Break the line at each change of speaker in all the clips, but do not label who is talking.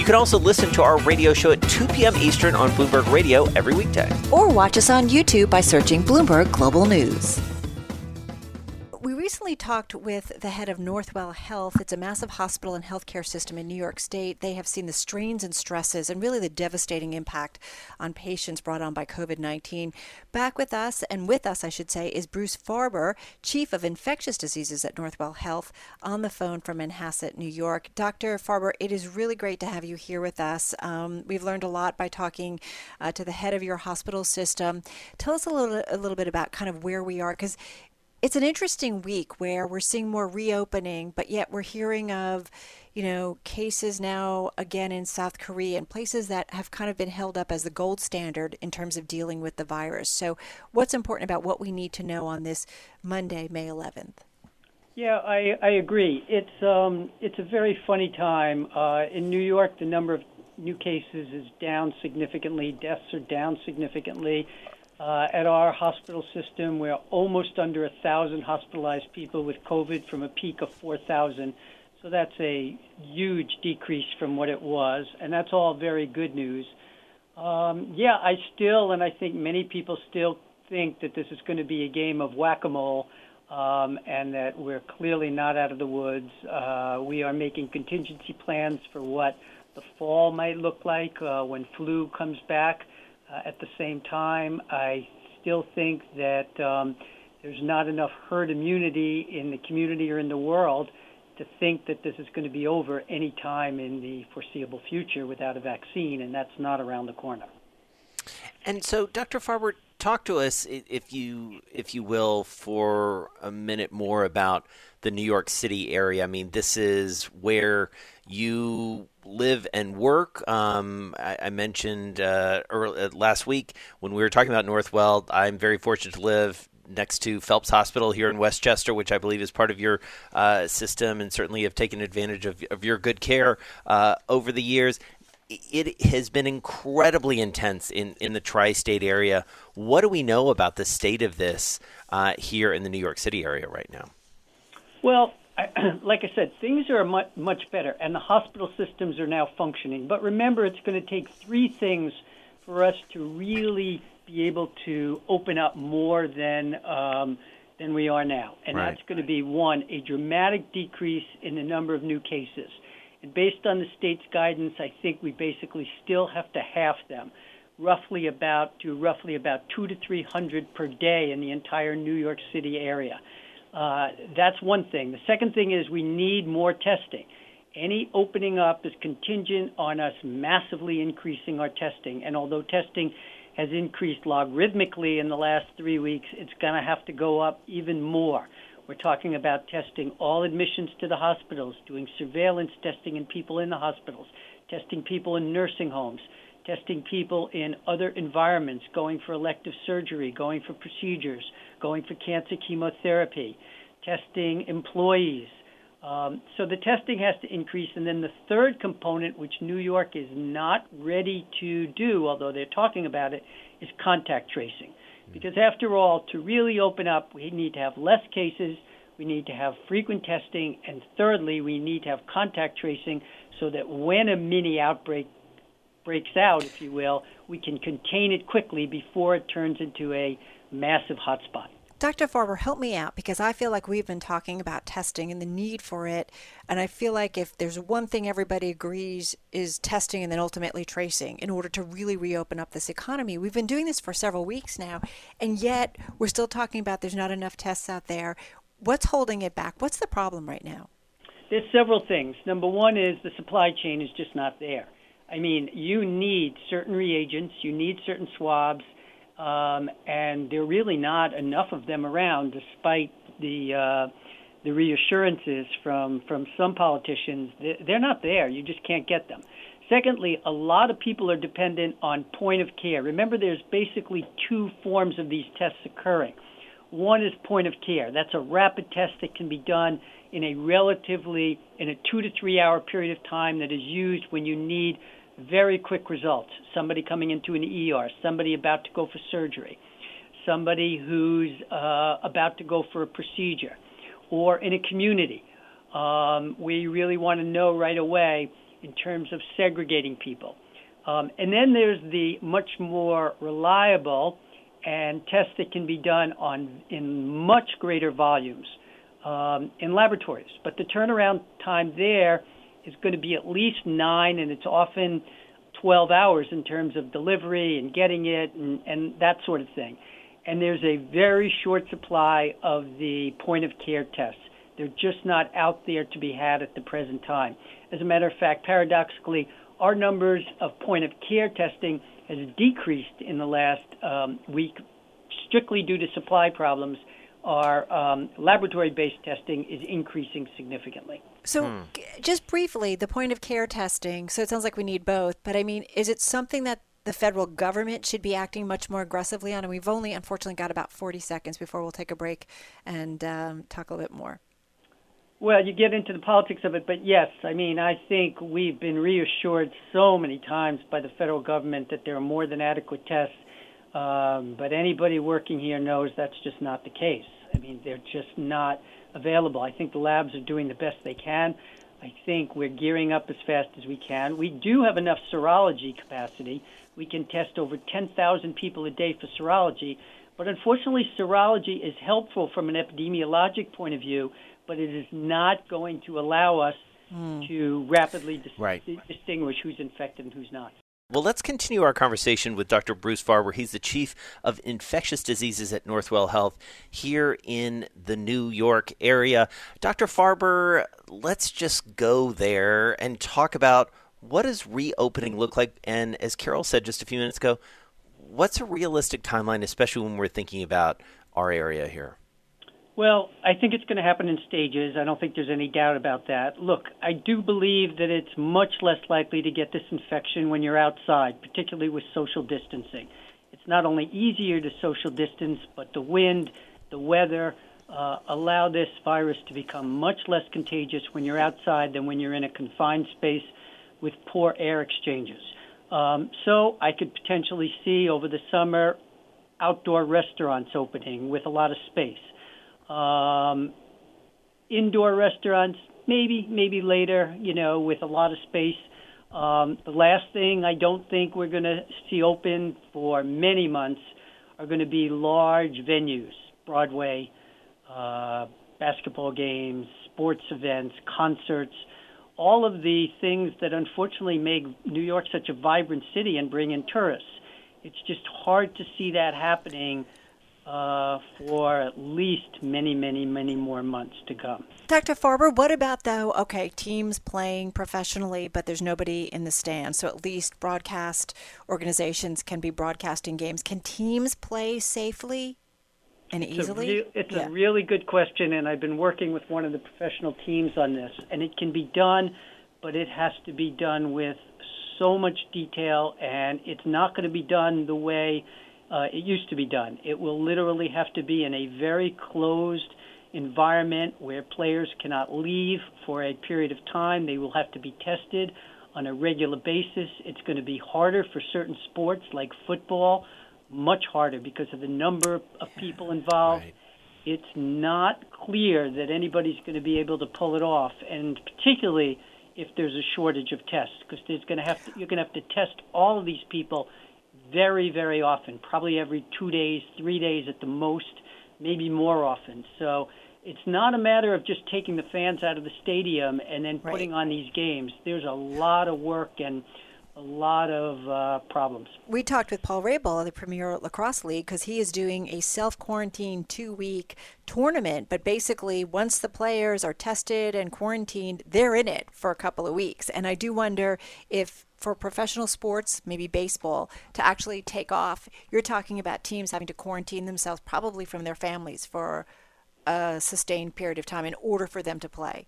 You can also listen to our radio show at 2 p.m. Eastern on Bloomberg Radio every weekday.
Or watch us on YouTube by searching Bloomberg Global News recently talked with the head of Northwell Health. It's a massive hospital and healthcare system in New York State. They have seen the strains and stresses and really the devastating impact on patients brought on by COVID 19. Back with us, and with us, I should say, is Bruce Farber, Chief of Infectious Diseases at Northwell Health, on the phone from Manhasset, New York. Dr. Farber, it is really great to have you here with us. Um, we've learned a lot by talking uh, to the head of your hospital system. Tell us a little, a little bit about kind of where we are, because it's an interesting week where we're seeing more reopening, but yet we're hearing of, you know, cases now again in South Korea and places that have kind of been held up as the gold standard in terms of dealing with the virus. So, what's important about what we need to know on this Monday, May 11th?
Yeah, I, I agree. It's um, it's a very funny time uh, in New York. The number of new cases is down significantly. Deaths are down significantly. Uh, at our hospital system, we're almost under a thousand hospitalized people with COVID from a peak of 4,000. So that's a huge decrease from what it was, and that's all very good news. Um, yeah, I still, and I think many people still think that this is going to be a game of whack-a-mole, um, and that we're clearly not out of the woods. Uh, we are making contingency plans for what the fall might look like uh, when flu comes back. Uh, at the same time, I still think that um, there's not enough herd immunity in the community or in the world to think that this is going to be over any time in the foreseeable future without a vaccine, and that's not around the corner.
And so, Dr. Farber, talk to us, if you if you will, for a minute more about the New York City area. I mean, this is where you live and work. Um, I, I, mentioned uh, early, uh, last week when we were talking about Northwell. I'm very fortunate to live next to Phelps Hospital here in Westchester, which I believe is part of your uh, system, and certainly have taken advantage of, of your good care uh, over the years. It has been incredibly intense in, in the tri state area. What do we know about the state of this uh, here in the New York City area right now?
Well, like I said, things are much much better, and the hospital systems are now functioning. But remember, it's going to take three things for us to really be able to open up more than um, than we are now, and right. that's going to be one a dramatic decrease in the number of new cases. And based on the state's guidance, I think we basically still have to half them, roughly about to roughly about two to three hundred per day in the entire New York City area. Uh, that's one thing. The second thing is we need more testing. Any opening up is contingent on us massively increasing our testing. And although testing has increased logarithmically in the last three weeks, it's going to have to go up even more. We're talking about testing all admissions to the hospitals, doing surveillance testing in people in the hospitals, testing people in nursing homes, testing people in other environments, going for elective surgery, going for procedures, going for cancer chemotherapy, testing employees. Um, so the testing has to increase. And then the third component, which New York is not ready to do, although they're talking about it, is contact tracing. Mm-hmm. Because after all, to really open up, we need to have less cases, we need to have frequent testing, and thirdly, we need to have contact tracing so that when a mini outbreak breaks out, if you will, we can contain it quickly before it turns into a massive hotspot.
Dr. Farber, help me out because I feel like we've been talking about testing and the need for it. And I feel like if there's one thing everybody agrees is testing and then ultimately tracing in order to really reopen up this economy. We've been doing this for several weeks now, and yet we're still talking about there's not enough tests out there. What's holding it back? What's the problem right now?
There's several things. Number one is the supply chain is just not there. I mean, you need certain reagents, you need certain swabs um, and there are really not enough of them around, despite the uh, the reassurances from from some politicians. They're not there. You just can't get them. Secondly, a lot of people are dependent on point of care. Remember, there's basically two forms of these tests occurring. One is point of care. That's a rapid test that can be done in a relatively in a two to three hour period of time that is used when you need very quick results. Somebody coming into an ER, somebody about to go for surgery, somebody who's uh, about to go for a procedure, or in a community. Um, we really want to know right away in terms of segregating people. Um, and then there's the much more reliable and tests that can be done on in much greater volumes um, in laboratories. But the turnaround time there is going to be at least nine, and it's often 12 hours in terms of delivery and getting it and, and that sort of thing. And there's a very short supply of the point of care tests. They're just not out there to be had at the present time. As a matter of fact, paradoxically, our numbers of point of care testing has decreased in the last um, week strictly due to supply problems. Our um, laboratory based testing is increasing significantly.
So, hmm. just briefly, the point of care testing. So, it sounds like we need both, but I mean, is it something that the federal government should be acting much more aggressively on? And we've only, unfortunately, got about 40 seconds before we'll take a break and um, talk a little bit more.
Well, you get into the politics of it, but yes, I mean, I think we've been reassured so many times by the federal government that there are more than adequate tests. Um, but anybody working here knows that's just not the case. I mean, they're just not available. I think the labs are doing the best they can. I think we're gearing up as fast as we can. We do have enough serology capacity. We can test over 10,000 people a day for serology. But unfortunately, serology is helpful from an epidemiologic point of view but it is not going to allow us mm. to rapidly dis- right. distinguish who's infected and who's not.
Well, let's continue our conversation with Dr. Bruce Farber. He's the chief of infectious diseases at Northwell Health here in the New York area. Dr. Farber, let's just go there and talk about what does reopening look like and as Carol said just a few minutes ago, what's a realistic timeline especially when we're thinking about our area here?
Well, I think it's going to happen in stages. I don't think there's any doubt about that. Look, I do believe that it's much less likely to get this infection when you're outside, particularly with social distancing. It's not only easier to social distance, but the wind, the weather uh, allow this virus to become much less contagious when you're outside than when you're in a confined space with poor air exchanges. Um, so I could potentially see over the summer outdoor restaurants opening with a lot of space. Um, indoor restaurants, maybe, maybe later, you know, with a lot of space. Um, the last thing I don't think we're going to see open for many months are going to be large venues, Broadway, uh, basketball games, sports events, concerts, all of the things that unfortunately make New York such a vibrant city and bring in tourists. It's just hard to see that happening uh, for at least many, many, many more months to come.
Dr. Farber, what about though? Okay, teams playing professionally, but there's nobody in the stands, so at least broadcast organizations can be broadcasting games. Can teams play safely and
it's
easily?
A re- it's yeah. a really good question, and I've been working with one of the professional teams on this, and it can be done, but it has to be done with so much detail, and it's not going to be done the way uh, it used to be done. It will literally have to be in a very closed environment where players cannot leave for a period of time. They will have to be tested on a regular basis. It's going to be harder for certain sports like football, much harder because of the number of people involved. Right. It's not clear that anybody's going to be able to pull it off, and particularly if there's a shortage of tests, because there's going to have to, you're going to have to test all of these people very, very often, probably every two days, three days at the most, maybe more often. So it's not a matter of just taking the fans out of the stadium and then right. putting on these games. There's a lot of work and a lot of uh, problems.
We talked with Paul Rabil of the Premier Lacrosse League because he is doing a self quarantine two week tournament. But basically, once the players are tested and quarantined, they're in it for a couple of weeks. And I do wonder if for professional sports, maybe baseball, to actually take off, you're talking about teams having to quarantine themselves probably from their families for a sustained period of time in order for them to play.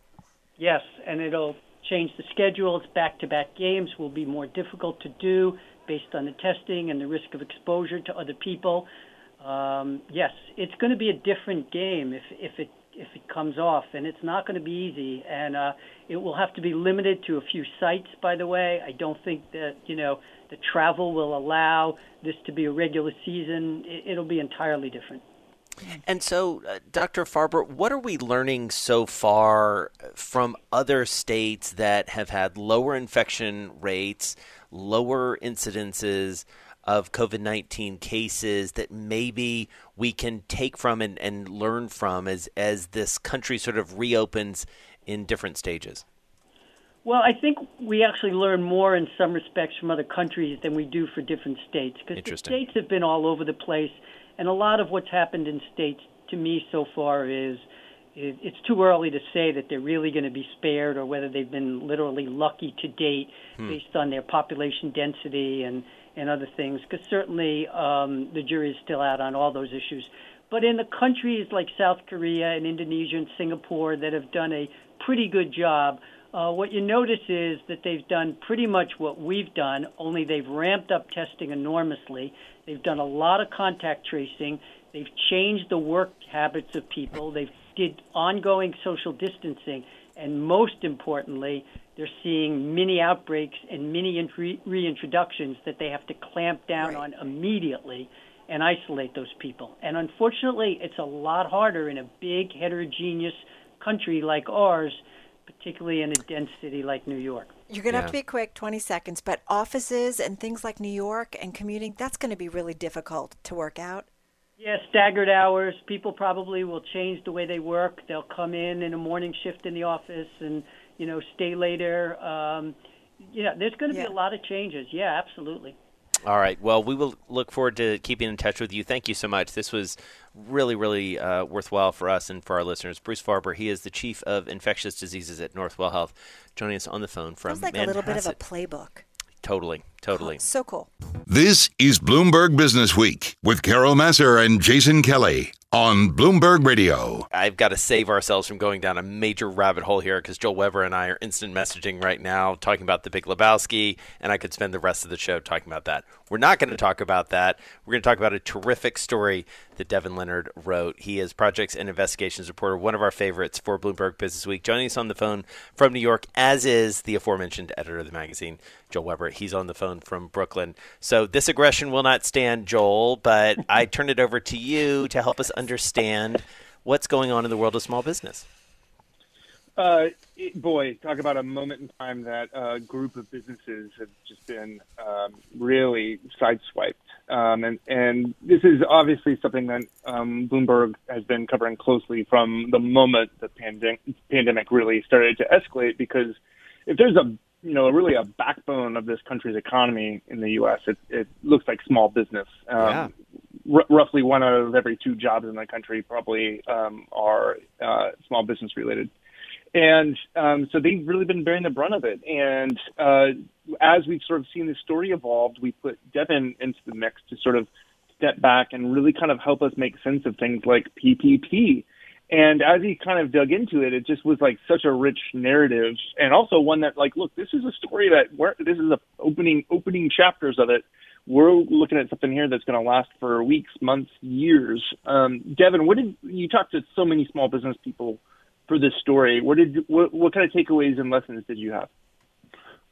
Yes, and it'll change the schedules. Back to back games will be more difficult to do based on the testing and the risk of exposure to other people. Um, yes, it's going to be a different game if, if it if it comes off, and it's not going to be easy. And uh, it will have to be limited to a few sites. By the way, I don't think that you know the travel will allow this to be a regular season. It, it'll be entirely different.
And so, uh, Dr. Farber, what are we learning so far from other states that have had lower infection rates, lower incidences of COVID 19 cases that maybe we can take from and, and learn from as, as this country sort of reopens in different stages?
Well, I think we actually learn more in some respects from other countries than we do for different states because the states have been all over the place and a lot of what's happened in states to me so far is it's too early to say that they're really going to be spared or whether they've been literally lucky to date hmm. based on their population density and, and other things, because certainly um, the jury is still out on all those issues. But in the countries like South Korea and Indonesia and Singapore that have done a pretty good job, uh, what you notice is that they've done pretty much what we've done, only they've ramped up testing enormously. They've done a lot of contact tracing. They've changed the work habits of people. They've did ongoing social distancing, and most importantly, they're seeing mini outbreaks and mini reintroductions that they have to clamp down right. on immediately and isolate those people. And unfortunately, it's a lot harder in a big heterogeneous country like ours, particularly in a dense city like New York.
You're going to yeah. have to be quick, 20 seconds, but offices and things like New York and commuting, that's going to be really difficult to work out.
Yeah, staggered hours. People probably will change the way they work. They'll come in in a morning shift in the office and, you know, stay later. Um, yeah, there's going to yeah. be a lot of changes. Yeah, absolutely.
All right. Well, we will look forward to keeping in touch with you. Thank you so much. This was really, really uh, worthwhile for us and for our listeners. Bruce Farber, he is the chief of infectious diseases at Northwell Health, joining us on the phone from.
Sounds like
Manhasset.
a little bit of a playbook.
Totally, totally.
So cool.
This is Bloomberg Business Week with Carol Massar and Jason Kelly on Bloomberg Radio.
I've got to save ourselves from going down a major rabbit hole here because Joel Weber and I are instant messaging right now talking about the Big Lebowski, and I could spend the rest of the show talking about that. We're not going to talk about that. We're going to talk about a terrific story that Devin Leonard wrote. He is projects and investigations reporter, one of our favorites for Bloomberg Business Week. Joining us on the phone from New York, as is the aforementioned editor of the magazine, Joel Weber. He's on the phone from Brooklyn. So this aggression will not stand, Joel, but I turn it over to you to help us understand what's going on in the world of small business.
Uh, it, boy, talk about a moment in time that a group of businesses have just been um, really sideswiped. Um, and, and this is obviously something that um, Bloomberg has been covering closely from the moment the pandemic, pandemic really started to escalate. Because if there's a you know really a backbone of this country's economy in the U.S., it, it looks like small business. Um, yeah r- roughly one out of every two jobs in the country probably um, are uh, small business related. And um, so they've really been bearing the brunt of it. And uh, as we've sort of seen the story evolved, we put Devin into the mix to sort of step back and really kind of help us make sense of things like PPP. And as he kind of dug into it, it just was like such a rich narrative, and also one that, like, look, this is a story that where this is the opening opening chapters of it we're looking at something here that's going to last for weeks, months, years. Um, Devin, what did you talk to so many small business people for this story? What did what, what kind of takeaways and lessons did you have?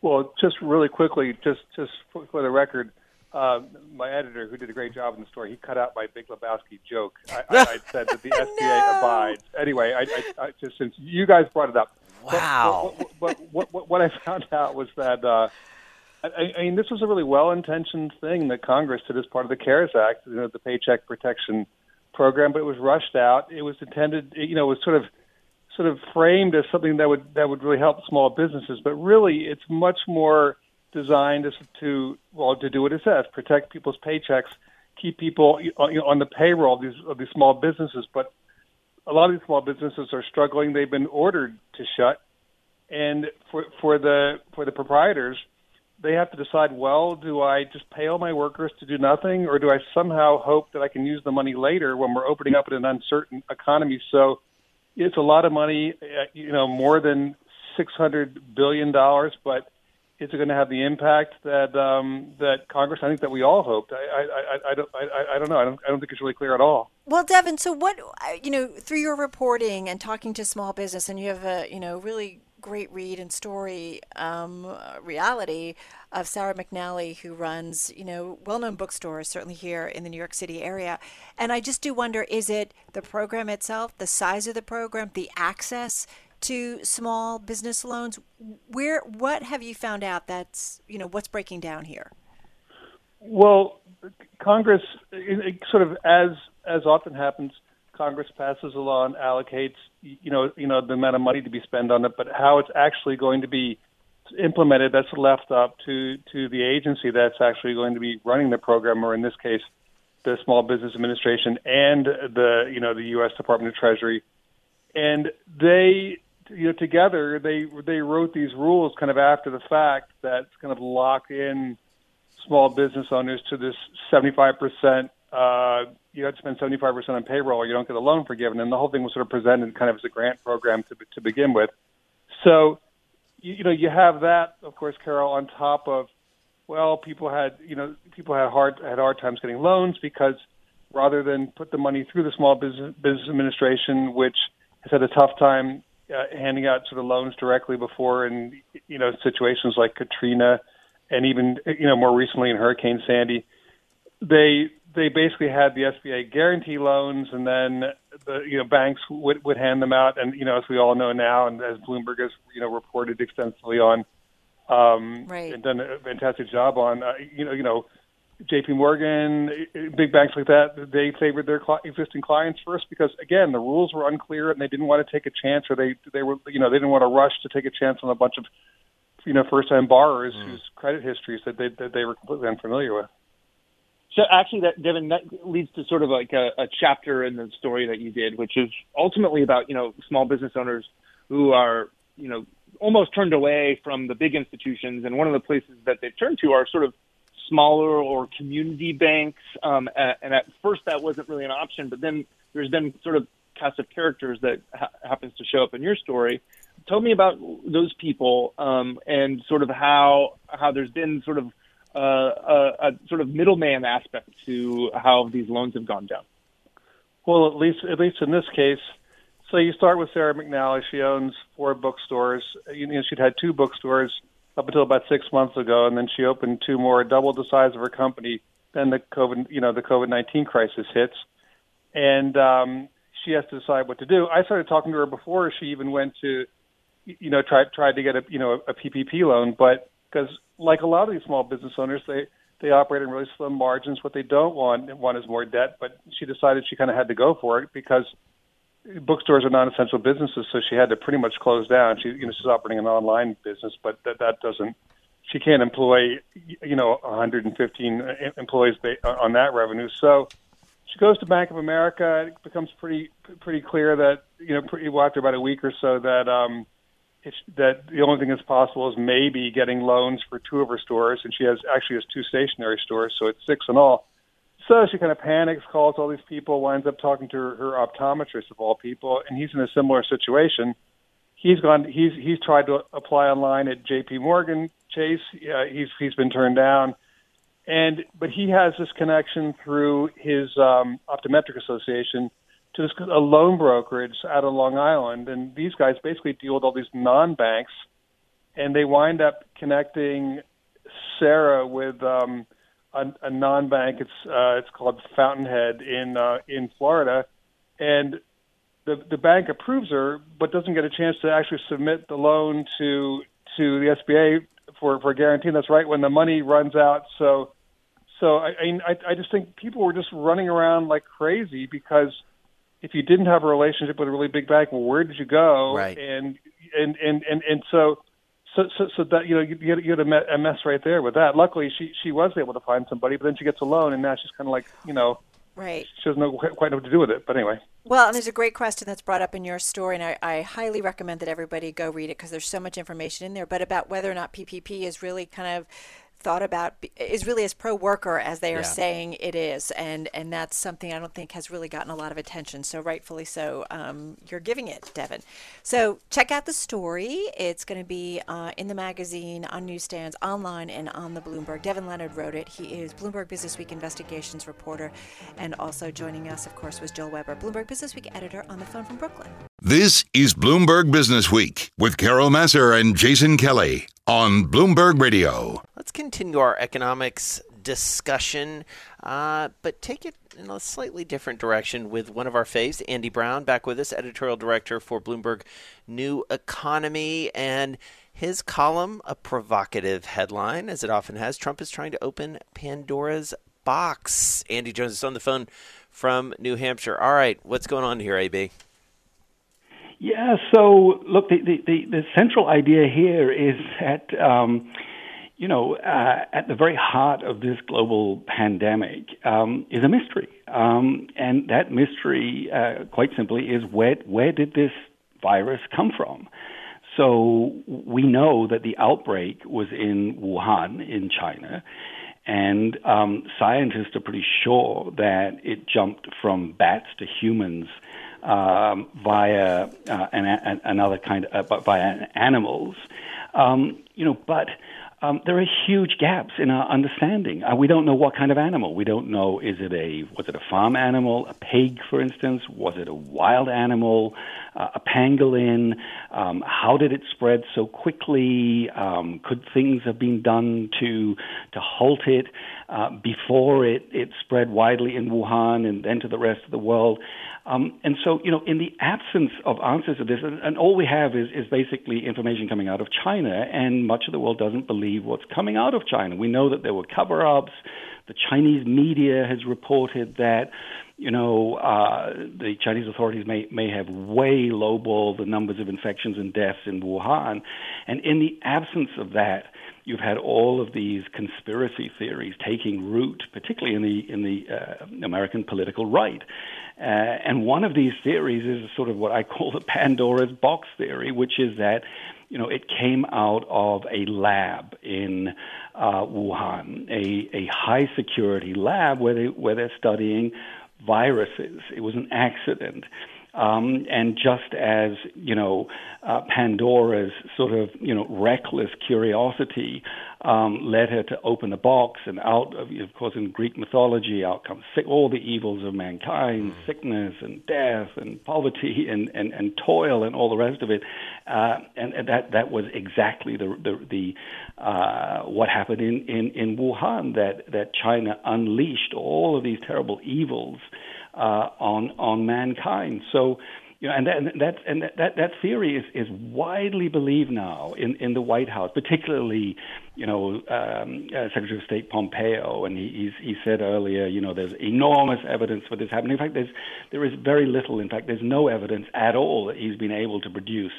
Well, just really quickly, just just for, for the record, uh, my editor, who did a great job in the story, he cut out my Big Lebowski joke. I, I, I said that the SBA no. abides. Anyway, I, I, I, just since you guys brought it up,
wow.
What, what, what, what, what I found out was that. Uh, I, I mean, this was a really well-intentioned thing that Congress did as part of the CARES Act, you know, the Paycheck Protection Program, but it was rushed out. It was intended, you know, it was sort of sort of framed as something that would that would really help small businesses, but really, it's much more designed to well to do what it says: protect people's paychecks, keep people on the payroll of these of these small businesses. But a lot of these small businesses are struggling; they've been ordered to shut, and for for the for the proprietors they have to decide well do i just pay all my workers to do nothing? Or do i somehow hope that i can use the money later when we're opening up in an uncertain economy? So it's a lot of money uh, you know more than six hundred billion dollars, but is it going to have the impact that um, that Congress? I think that we all hoped. I, I, I, I don't I, I don't know. I don't I don't think it's really clear at all.
Well, Devin, so what you know through your reporting and talking to small business, and you have a you know really great read and story um, reality of Sarah McNally, who runs, you know, well-known bookstores, certainly here in the New York City area. And I just do wonder, is it the program itself, the size of the program, the access to small business loans? Where, what have you found out that's, you know, what's breaking down here?
Well, Congress, sort of as as often happens, Congress passes a law and allocates, you know, you know, the amount of money to be spent on it, but how it's actually going to be implemented, that's left up to to the agency that's actually going to be running the program, or in this case, the Small Business Administration and the you know the U.S. Department of Treasury, and they you know together they they wrote these rules kind of after the fact that kind of lock in small business owners to this 75 percent uh, you have to spend 75% on payroll you don't get a loan forgiven. And the whole thing was sort of presented kind of as a grant program to, to begin with. So, you, you know, you have that, of course, Carol, on top of, well, people had, you know, people had hard, had hard times getting loans because rather than put the money through the Small Business, Business Administration, which has had a tough time uh, handing out sort of loans directly before in, you know, situations like Katrina and even, you know, more recently in Hurricane Sandy, they they basically had the SBA guarantee loans, and then the you know banks would would hand them out. And you know, as we all know now, and as Bloomberg has you know reported extensively on, um,
right.
and done a fantastic job on, uh, you know, you know, J.P. Morgan, big banks like that, they favored their cl- existing clients first because again, the rules were unclear, and they didn't want to take a chance, or they they were you know they didn't want to rush to take a chance on a bunch of you know first time borrowers mm. whose credit histories that they that they were completely unfamiliar with.
So actually, that Devin, that leads to sort of like a, a chapter in the story that you did, which is ultimately about you know small business owners who are you know almost turned away from the big institutions, and one of the places that they've turned to are sort of smaller or community banks. Um, and at first, that wasn't really an option, but then there's been sort of cast of characters that ha- happens to show up in your story. Tell me about those people um, and sort of how how there's been sort of uh, a, a sort of middleman aspect to how these loans have gone down.
Well, at least at least in this case, so you start with Sarah McNally. She owns four bookstores. You know, she'd had two bookstores up until about six months ago, and then she opened two more, double the size of her company. Then the COVID, you know, the COVID nineteen crisis hits, and um, she has to decide what to do. I started talking to her before she even went to, you know, tried tried to get a you know a PPP loan, but because like a lot of these small business owners, they they operate in really slim margins. What they don't want want is more debt. But she decided she kind of had to go for it because bookstores are non-essential businesses, so she had to pretty much close down. She you know she's operating an online business, but that that doesn't. She can't employ you know 115 employees on that revenue. So she goes to Bank of America. It becomes pretty pretty clear that you know pretty, well, after about a week or so that um, it's, that the only thing that's possible is maybe getting loans for two of her stores, and she has actually has two stationary stores, so it's six in all. So she kind of panics, calls all these people, winds up talking to her, her optometrist of all people, and he's in a similar situation. He's gone. He's he's tried to apply online at J.P. Morgan Chase. Uh, he's he's been turned down, and but he has this connection through his um, optometric association to this, a loan brokerage out of Long Island, and these guys basically deal with all these non-banks, and they wind up connecting Sarah with um, a, a non-bank. It's uh, it's called Fountainhead in uh, in Florida, and the the bank approves her, but doesn't get a chance to actually submit the loan to to the SBA for for a guarantee. That's right when the money runs out. So so I I, I just think people were just running around like crazy because if you didn't have a relationship with a really big bank, well, where did you go?
Right.
And and and and and so. So, so, so that you know, you, you, had, you had a mess right there with that. Luckily, she she was able to find somebody, but then she gets a loan, and now she's kind of like, you know,
right.
She doesn't know quite know what to do with it. But anyway.
Well, and there's a great question that's brought up in your story, and I, I highly recommend that everybody go read it because there's so much information in there. But about whether or not PPP is really kind of thought about is really as pro worker as they are
Yeah.
saying it is, and and that's something I don't think has really gotten a lot of attention. So rightfully so, um, you're giving it, Devin. So check out the story. It's going to be uh, in the magazine, on newsstands, online, and on the Bloomberg. Devin Leonard wrote it. He is Bloomberg Business Week investigations reporter, and also joining us, of course, was Joel Weber, Bloomberg Business Week editor, on the phone from Brooklyn.
This is Bloomberg Business Week with Carol Massar and Jason Kelly on Bloomberg Radio.
Let's continue our economics discussion, uh, but take it in a slightly different direction with one of our faves, Andy Browne, back with us, editorial director for Bloomberg New Economy. And his column, a provocative headline, as it often has Trump is trying to open Pandora's box. Andy Jones is on the phone from New Hampshire. All right, what's going on here, AB?
Yeah, so look, the, the, the, the central idea here is that, um, you know, uh, at the very heart of this global pandemic um, is a mystery. Um, and that mystery, uh, quite simply, is where, where did this virus come from? So we know that the outbreak was in Wuhan, in China. And um, scientists are pretty sure that it jumped from bats to humans um, via uh, an, an, another kind of uh, via animals. Um, you know, but um, there are huge gaps in our understanding. Uh, we don't know what kind of animal. We don't know is it a was it a farm animal, a pig, for instance? Was it a wild animal, uh, a pangolin? Um, how did it spread so quickly? Um, could things have been done to to halt it uh, before it it spread widely in Wuhan and then to the rest of the world? Um, and so, you know, in the absence of answers to this, and, and, all we have is, is basically information coming out of China, and much of the world doesn't believe what's coming out of China. We know that there were cover ups. The Chinese media has reported that, you know, uh, the Chinese authorities may, may have way lowballed the numbers of infections and deaths in Wuhan. And in the absence of that, you've had all of these conspiracy theories taking root, particularly in the in the uh, American political right. Uh, and one of these theories is sort of what I call the Pandora's box theory, which is that you know it came out of a lab in uh, Wuhan, a, a high security lab where they where they're studying viruses. It was an accident. Um, and just as you know, uh, Pandora's sort of you know reckless curiosity um, led her to open the box, and out of, of course, in Greek mythology, out comes sick, all the evils of mankind, mm. sickness and death and poverty and, and, and toil and all the rest of it, uh, and, and that that was exactly the the, the uh, what happened in, in, in Wuhan that that China unleashed all of these terrible evils on on mankind. So, you know, and that that and that, that theory is, is widely believed now in, in the White House, particularly, you know, um, uh, Secretary of State Pompeo, and he he said earlier, you know, there's enormous evidence for this happening. In fact, there's there is very little. In fact, there's no evidence at all that he's been able to produce.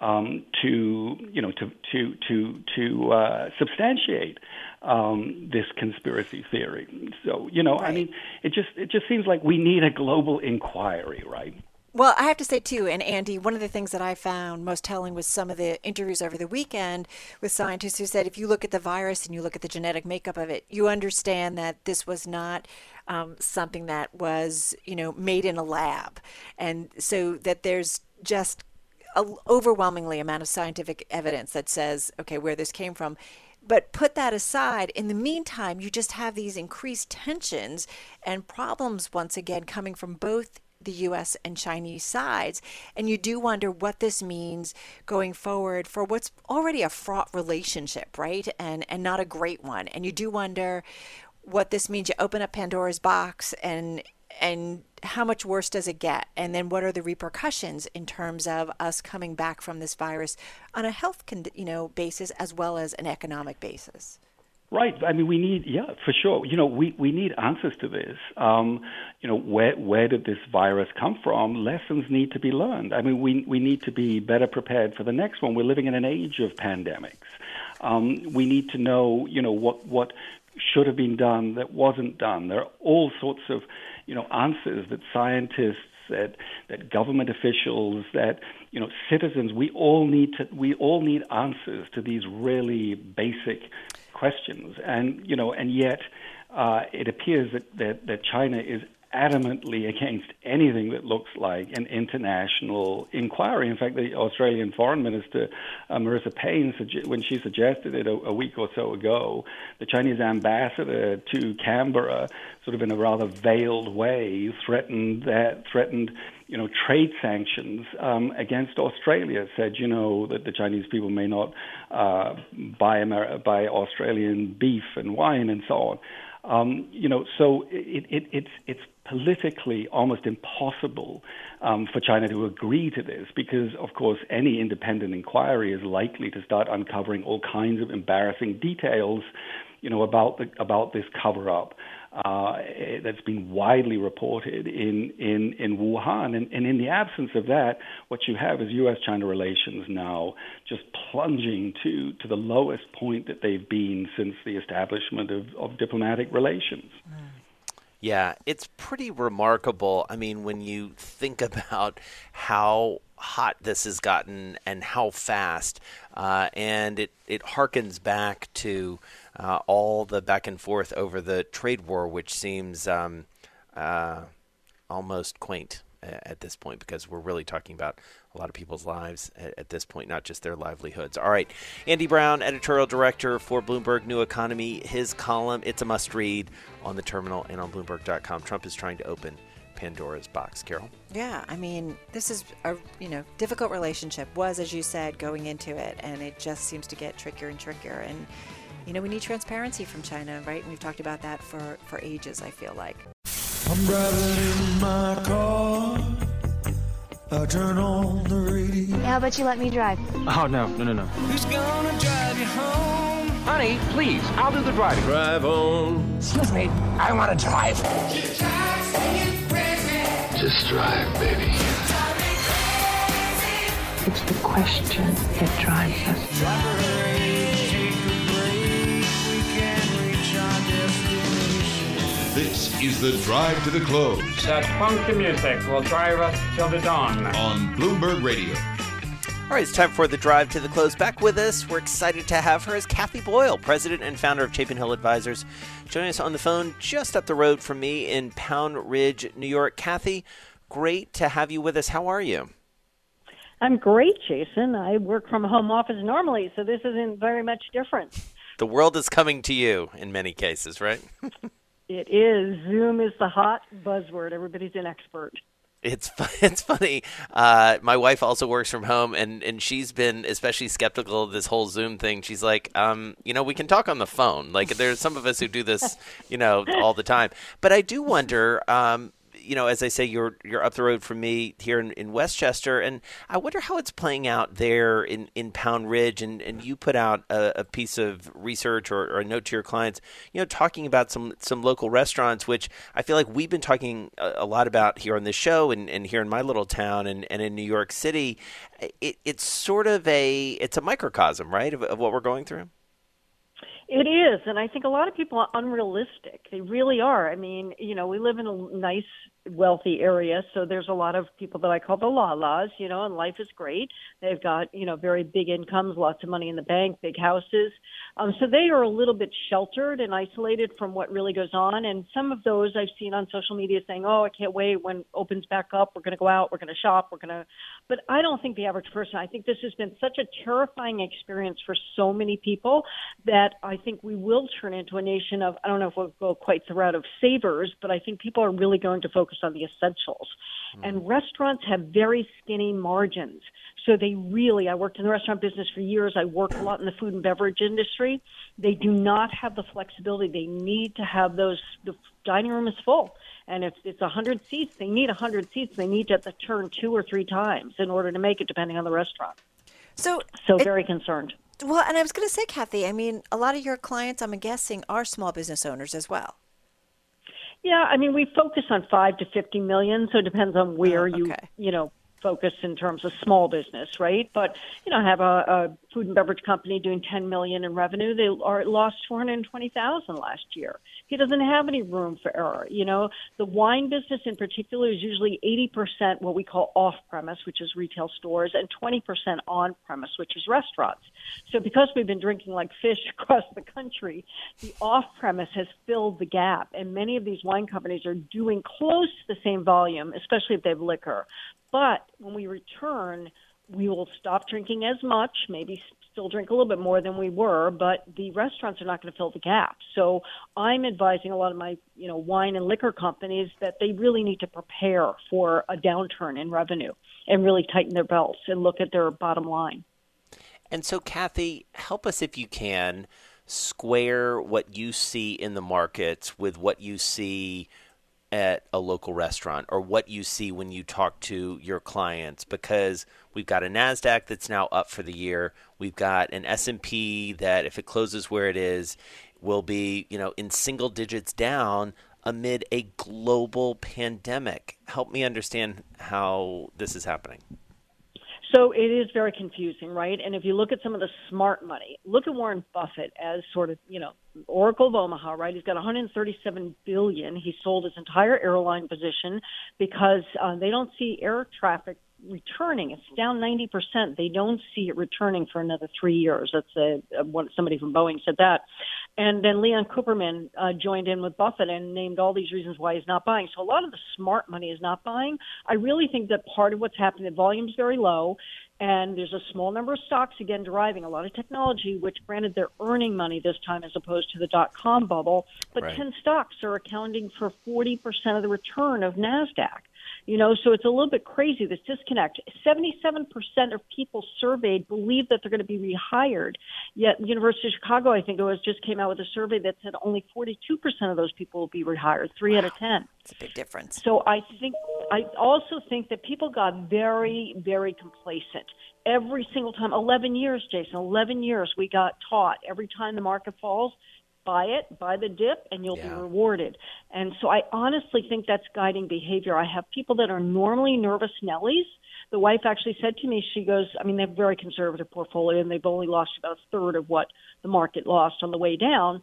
Um, to you know to to to to uh, substantiate um, this conspiracy theory. So you know, right. I mean, it just it just seems like we need a global inquiry, right?
Well, I have to say too, and Andy, one of the things that I found most telling was some of the interviews over the weekend with scientists who said if you look at the virus and you look at the genetic makeup of it, you understand that this was not um, something that was, you know, made in a lab, and so that there's just a overwhelmingly amount of scientific evidence that says, okay, where this came from. But put that aside, in the meantime, you just have these increased tensions and problems once again coming from both the US and Chinese sides. And you do wonder what this means going forward for what's already a fraught relationship, right? And and not a great one. And you do wonder what this means. You open up Pandora's box and and how much worse does it get? And then what are the repercussions in terms of us coming back from this virus on a health, con- you know, basis as well as an economic basis?
Right. I mean, we need, yeah, for sure. You know, we, we need answers to this. Um, you know, where where did this virus come from? Lessons need to be learned. I mean, we we need to be better prepared for the next one. We're living in an age of pandemics. Um, we need to know, you know, what what should have been done that wasn't done. There are all sorts of you know, answers that scientists, that that government officials, that you know, citizens, we all need to we all need answers to these really basic questions. And you know, and yet uh, it appears that, that that China is adamantly against anything that looks like an international inquiry. In fact, the Australian Foreign Minister, uh, Marise Payne, when she suggested it a, a, week or so ago, the Chinese ambassador to Canberra, sort of in a rather veiled way, threatened that threatened you know, trade sanctions um, against Australia. Said, you know, that the Chinese people may not uh, buy Amer- buy Australian beef and wine and so on. Um, you know, so it, it, it's it's politically almost impossible um, for China to agree to this because, of course, any independent inquiry is likely to start uncovering all kinds of embarrassing details, you know, about the about this cover up. Uh, that's been widely reported in, in, in Wuhan. And, and in the absence of that, what you have is U.S. China relations now just plunging to, to the lowest point that they've been since the establishment of, of diplomatic relations.
Yeah, it's pretty remarkable. I mean, when you think about how hot this has gotten and how fast, uh, and it, it harkens back to uh, all the back and forth over the trade war, which seems um, uh, almost quaint at this point because we're really talking about a lot of people's lives at, at, this point, not just their livelihoods. All right. Andy Browne, editorial director for Bloomberg New Economy, his column, it's a must read on the terminal and on Bloomberg.com. Trump is trying to open Pandora's box. Carol?
Yeah, I mean, this is a you know difficult relationship. Was as you said going into it, and it just seems to get trickier and trickier. And you know, we need transparency from China, right? And we've talked about that for for ages. I feel like. I'm driving in my car.
I turn on the radio. how about you let me drive?
Oh, no, no, no, no. Who's gonna drive you home? Honey, please, I'll do the driving. Drive on. Excuse me, I want to drive.
Just drive, baby. It's the question that drives us.
Is the drive to the close.
That funky music will drive us till the dawn.
On Bloomberg Radio.
All right, it's time for the drive to the close. Back with us, we're excited to have her as Kathy Boyle, president and founder of Chapin Hill Advisors, joining us on the phone just up the road from me in Pound Ridge, New York. Kathy, great to have you with us. How are you?
I'm great, Jason. I work from home office normally, so this isn't very much different.
The world is coming to you in many cases, right?
It is. Zoom is the hot buzzword. Everybody's an expert.
It's it's funny. Uh, my wife also works from home, and, and she's been especially skeptical of this whole Zoom thing. She's like, um, you know, we can talk on the phone. Like, there's some of us who do this, you know, all the time. But I do wonder, um, you know, as I say, you're you're up the road from me here in, in Westchester, and I wonder how it's playing out there in, in Pound Ridge. And, and you put out a, a piece of research or, or, a note to your clients, you know, talking about some some local restaurants, which I feel like we've been talking a, a lot about here on this show, and, and here in my little town, and, and in New York City. It, it's sort of a it's a microcosm, right, of, of what we're going through.
It is, and I think a lot of people are unrealistic. They really are. I mean, you know, we live in a nice wealthy area, so there's a lot of people that I call the la-las, you know, and life is great. They've got, you know, very big incomes, lots of money in the bank, big houses. Um, so they are a little bit sheltered and isolated from what really goes on. And some of those I've seen on social media saying, oh, I can't wait when opens back up. We're going to go out. We're going to shop. We're going to. But I don't think the average person, I think this has been such a terrifying experience for so many people that I think we will turn into a nation of, I don't know if we'll go quite the route of savers, but I think people are really going to focus focus on the essentials. Mm. And restaurants have very skinny margins. So they really, I worked in the restaurant business for years. I work a lot in the food and beverage industry. They do not have the flexibility. They need to have those, the dining room is full. And if it's 100 seats, they need 100 seats. They need to turn two or three times in order to make it, depending on the restaurant. So, so very concerned.
Well, and I was going to say, Kathy, I mean, a lot of your clients, I'm guessing, are small business owners as well.
Yeah, I mean, we focus on five to fifty million, so it depends on where oh, okay. you you know focus in terms of small business, right? But you know, have a, a food and beverage company doing 10 million in revenue. They are lost 420,000 last year. He doesn't have any room for error. You know, the wine business in particular is usually 80% what we call off premise, which is retail stores, and 20% on premise, which is restaurants. So because we've been drinking like fish across the country, the off premise has filled the gap, and many of these wine companies are doing close to the same volume, especially if they have liquor. But when we return, we will stop drinking as much, maybe still drink a little bit more than we were, but the restaurants are not going to fill the gap. So I'm advising a lot of my, you know, wine and liquor companies that they really need to prepare for a downturn in revenue and really tighten their belts and look at their bottom line.
And so Kathy, help us if you can square what you see in the markets with what you see at a local restaurant or what you see when you talk to your clients because we've got a Nasdaq that's now up for the year. We've got an S&P that if it closes where it is will be, you know, in single digits down amid a global pandemic. Help me understand how this is happening.
So it is very confusing, right? And if you look at some of the smart money, look at Warren Buffett as sort of, you know, Oracle of Omaha, right? He's got 137 billion. He sold his entire airline position because uh, they don't see air traffic returning. It's down 90%. They don't see it returning for another three years. That's a, a one, somebody from Boeing said that. And then Leon Cooperman uh, joined in with Buffett and named all these reasons why he's not buying. So a lot of the smart money is not buying. I really think that part of what's happening, the volume's very low, and there's a small number of stocks again driving a lot of technology, which granted they're earning money this time as opposed to the dot com bubble. But right. 10 stocks are accounting for 40% of the return of NASDAQ. You know, so it's a little bit crazy, this disconnect. 77% of people surveyed believe that they're going to be rehired. Yet, University of Chicago, I think it was, just came out with a survey that said only 42% of those people will be rehired, three wow. out of 10.
It's a big difference.
So I think, I also think that people got very, very complacent. Every single time, 11 years, Jason, 11 years, we got taught every time the market falls, buy it, buy the dip, and you'll yeah. be rewarded. And so I honestly think that's guiding behavior. I have people that are normally nervous Nellies. The wife actually said to me, she goes, I mean, they have a very conservative portfolio and they've only lost about a third of what the market lost on the way down,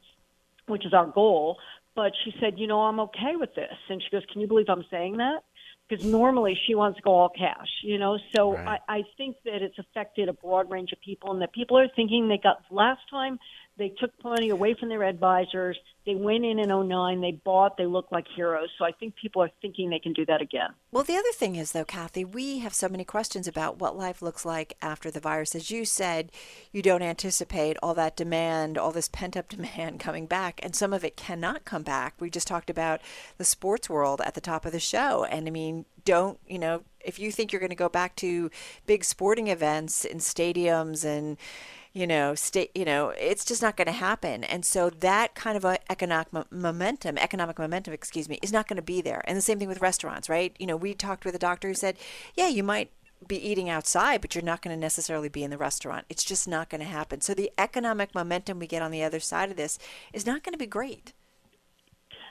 which is our goal. But she said, you know, I'm okay with this. And she goes, can you believe I'm saying that? because normally she wants to go all cash, you know. So right. I, I think that it's affected a broad range of people, and that people are thinking they got last time they took money away from their advisors. They went in in 09. They bought. They look like heroes. So I think people are thinking they can do that again.
Well, the other thing is, though, Kathy, we have so many questions about what life looks like after the virus. As you said, you don't anticipate all that demand, all this pent up demand coming back, and some of it cannot come back. We just talked about the sports world at the top of the show. And I mean, don't, you know, if you think you're going to go back to big sporting events in stadiums and you know, state, you know, it's just not going to happen. And so that kind of economic momentum, economic momentum, excuse me, is not going to be there. And the same thing with restaurants, right? You know, we talked with a doctor who said, yeah, you might be eating outside, but you're not going to necessarily be in the restaurant. It's just not going to happen. So the economic momentum we get on the other side of this is not going to be great.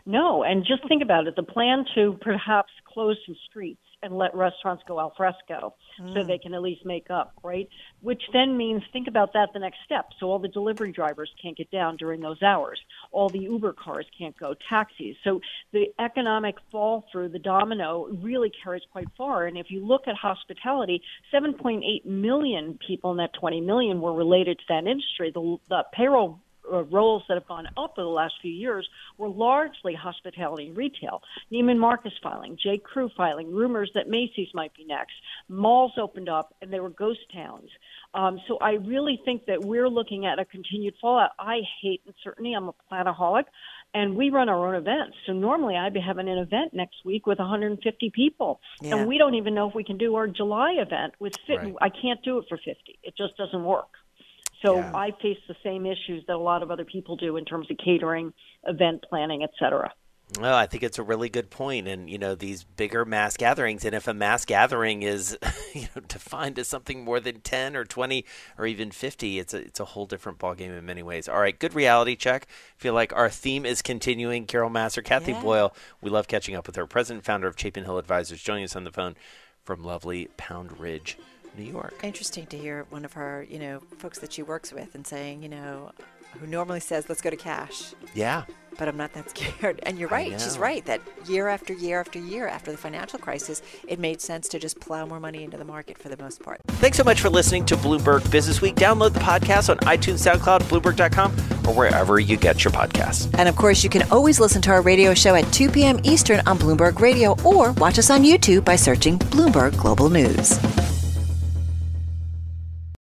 No, and just think about it. The plan to perhaps close some streets and let restaurants go al fresco mm. so they can at least make up, right? Which then means think about that the next step. So all the delivery drivers can't get down during those hours. All the Uber cars can't go, taxis. So the economic fall through the domino really carries quite far. And if you look at hospitality, 7.8 million people in that 20 million were related to that industry. The, the payroll uh, roles that have gone up over the last few years were largely hospitality and retail. Neiman Marcus filing, J. Crew filing, rumors that Macy's might be next. Malls opened up and they were ghost towns. Um, so I really think that we're looking at a continued fallout. I hate uncertainty. I'm a planaholic and we run our own events. So normally I'd be having an event next week with 150 people, yeah. and we don't even know if we can do our July event with 50. Right. I can't do it for 50. It just doesn't work. So yeah. I face the same issues that a lot of other people do in terms of catering, event planning, et cetera.
Well, I think it's a really good point, and you know these bigger mass gatherings, and if a mass gathering is, you know, defined as something more than ten or twenty or even fifty, it's a it's a whole different ballgame in many ways. All right, good reality check. I Feel like our theme is continuing. Carol Massar, Kathy yeah. Boyle, we love catching up with her. President, founder of Chapin Hill Advisors, joining us on the phone from lovely Pound Ridge, New York.
Interesting to hear one of her, you know, folks that she works with and saying, you know, who normally says, let's go to cash.
Yeah.
But I'm not that scared. And you're right. She's right that year after year after year after the financial crisis, it made sense to just plow more money into the market for the most part.
Thanks so much for listening to Bloomberg Business Week. Download the podcast on iTunes, SoundCloud, Bloomberg.com, or wherever you get your podcasts.
And of course, you can always listen to our radio show at 2 p.m. Eastern on Bloomberg Radio or watch us on YouTube by searching Bloomberg Global News.